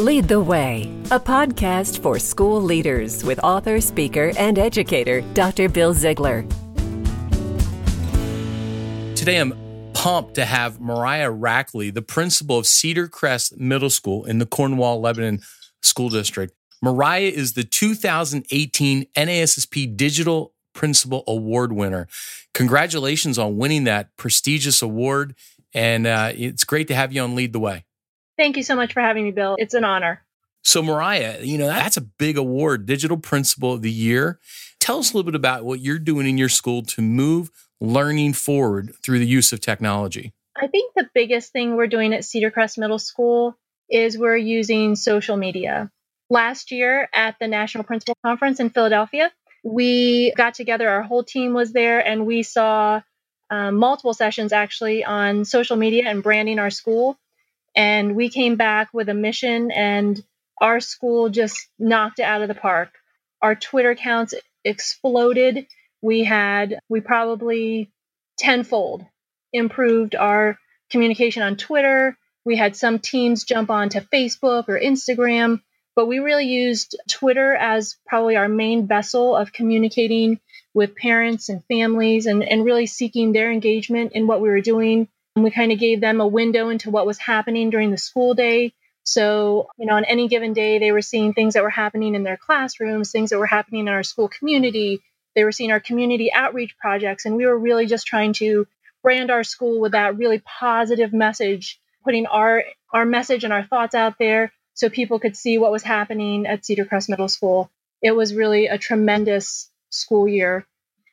Lead the Way, a podcast for school leaders with author, speaker, and educator Dr. Bill Ziegler. Today I'm pumped to have Mariah Rackley, the principal of Cedar Crest Middle School in the Cornwall Lebanon School District. Mariah is the 2018 NASSP Digital Principal Award winner. Congratulations on winning that prestigious award. And uh, it's great to have you on Lead the Way. Thank you so much for having me, Bill. It's an honor. So, Mariah, you know, that's a big award, Digital Principal of the Year. Tell us a little bit about what you're doing in your school to move learning forward through the use of technology. I think the biggest thing we're doing at Cedar Crest Middle School is we're using social media. Last year at the National Principal Conference in Philadelphia, we got together, our whole team was there, and we saw um, multiple sessions actually on social media and branding our school. And we came back with a mission, and our school just knocked it out of the park. Our Twitter accounts exploded. We had, we probably tenfold improved our communication on Twitter. We had some teams jump on to Facebook or Instagram, but we really used Twitter as probably our main vessel of communicating with parents and families and, and really seeking their engagement in what we were doing. And we kind of gave them a window into what was happening during the school day. So, you know, on any given day, they were seeing things that were happening in their classrooms, things that were happening in our school community. They were seeing our community outreach projects. And we were really just trying to brand our school with that really positive message, putting our, our message and our thoughts out there so people could see what was happening at Cedar Crest Middle School. It was really a tremendous school year.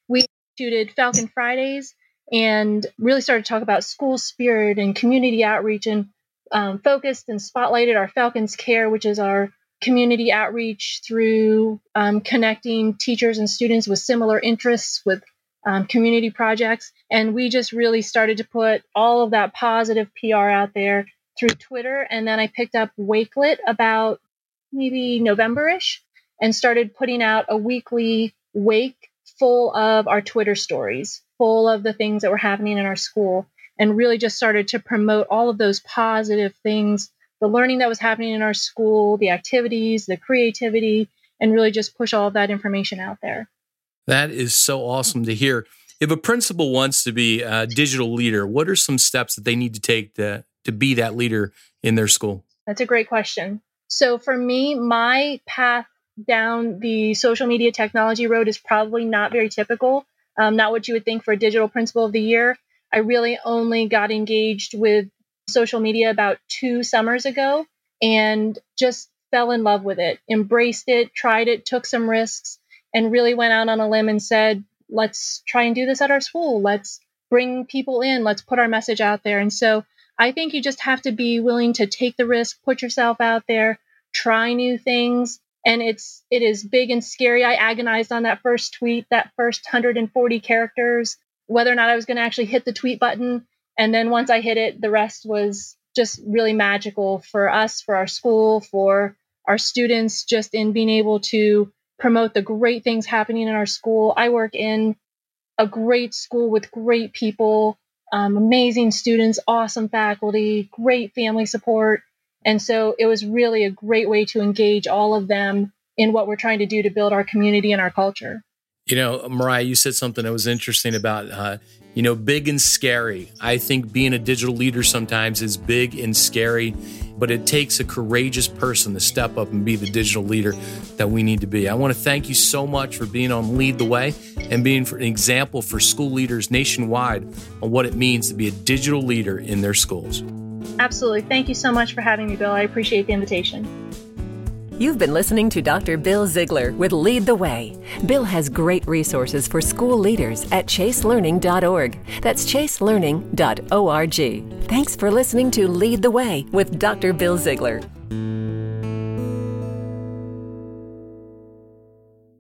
We instituted Falcon Fridays and really started to talk about school spirit and community outreach and um, focused and spotlighted our Falcons Care, which is our community outreach through um, connecting teachers and students with similar interests with um, community projects. And we just really started to put all of that positive PR out there through Twitter. And then I picked up Wakelet about maybe November-ish and started putting out a weekly wake full of our Twitter stories, full of the things that were happening in our school, and really just started to promote all of those positive things the learning that was happening in our school, the activities, the creativity, and really just push all of that information out there. That is so awesome to hear. If a principal wants to be a digital leader, what are some steps that they need to take to, to be that leader in their school? That's a great question. So, for me, my path down the social media technology road is probably not very typical, um, not what you would think for a digital principal of the year. I really only got engaged with social media about two summers ago and just fell in love with it, embraced it, tried it, took some risks, and really went out on a limb and said, let's try and do this at our school. Let's bring people in. Let's put our message out there. And so I think you just have to be willing to take the risk, put yourself out there, try new things, and it's it is big and scary. I agonized on that first tweet, that first 140 characters, whether or not I was going to actually hit the tweet button. And then once I hit it, the rest was just really magical for us, for our school, for our students, just in being able to promote the great things happening in our school. I work in a great school with great people, um, amazing students, awesome faculty, great family support. And so it was really a great way to engage all of them in what we're trying to do to build our community and our culture. You know, Mariah, you said something that was interesting about, uh, you know, big and scary. I think being a digital leader sometimes is big and scary, but it takes a courageous person to step up and be the digital leader that we need to be. I want to thank you so much for being on Lead the Way and being an example for school leaders nationwide on what it means to be a digital leader in their schools. Absolutely. Thank you so much for having me, Bill. I appreciate the invitation. You've been listening to Dr. Bill Ziegler with Lead the Way. Bill has great resources for school leaders at chaselearning.org. That's chaselearning.org. Thanks for listening to Lead the Way with Dr. Bill Ziegler.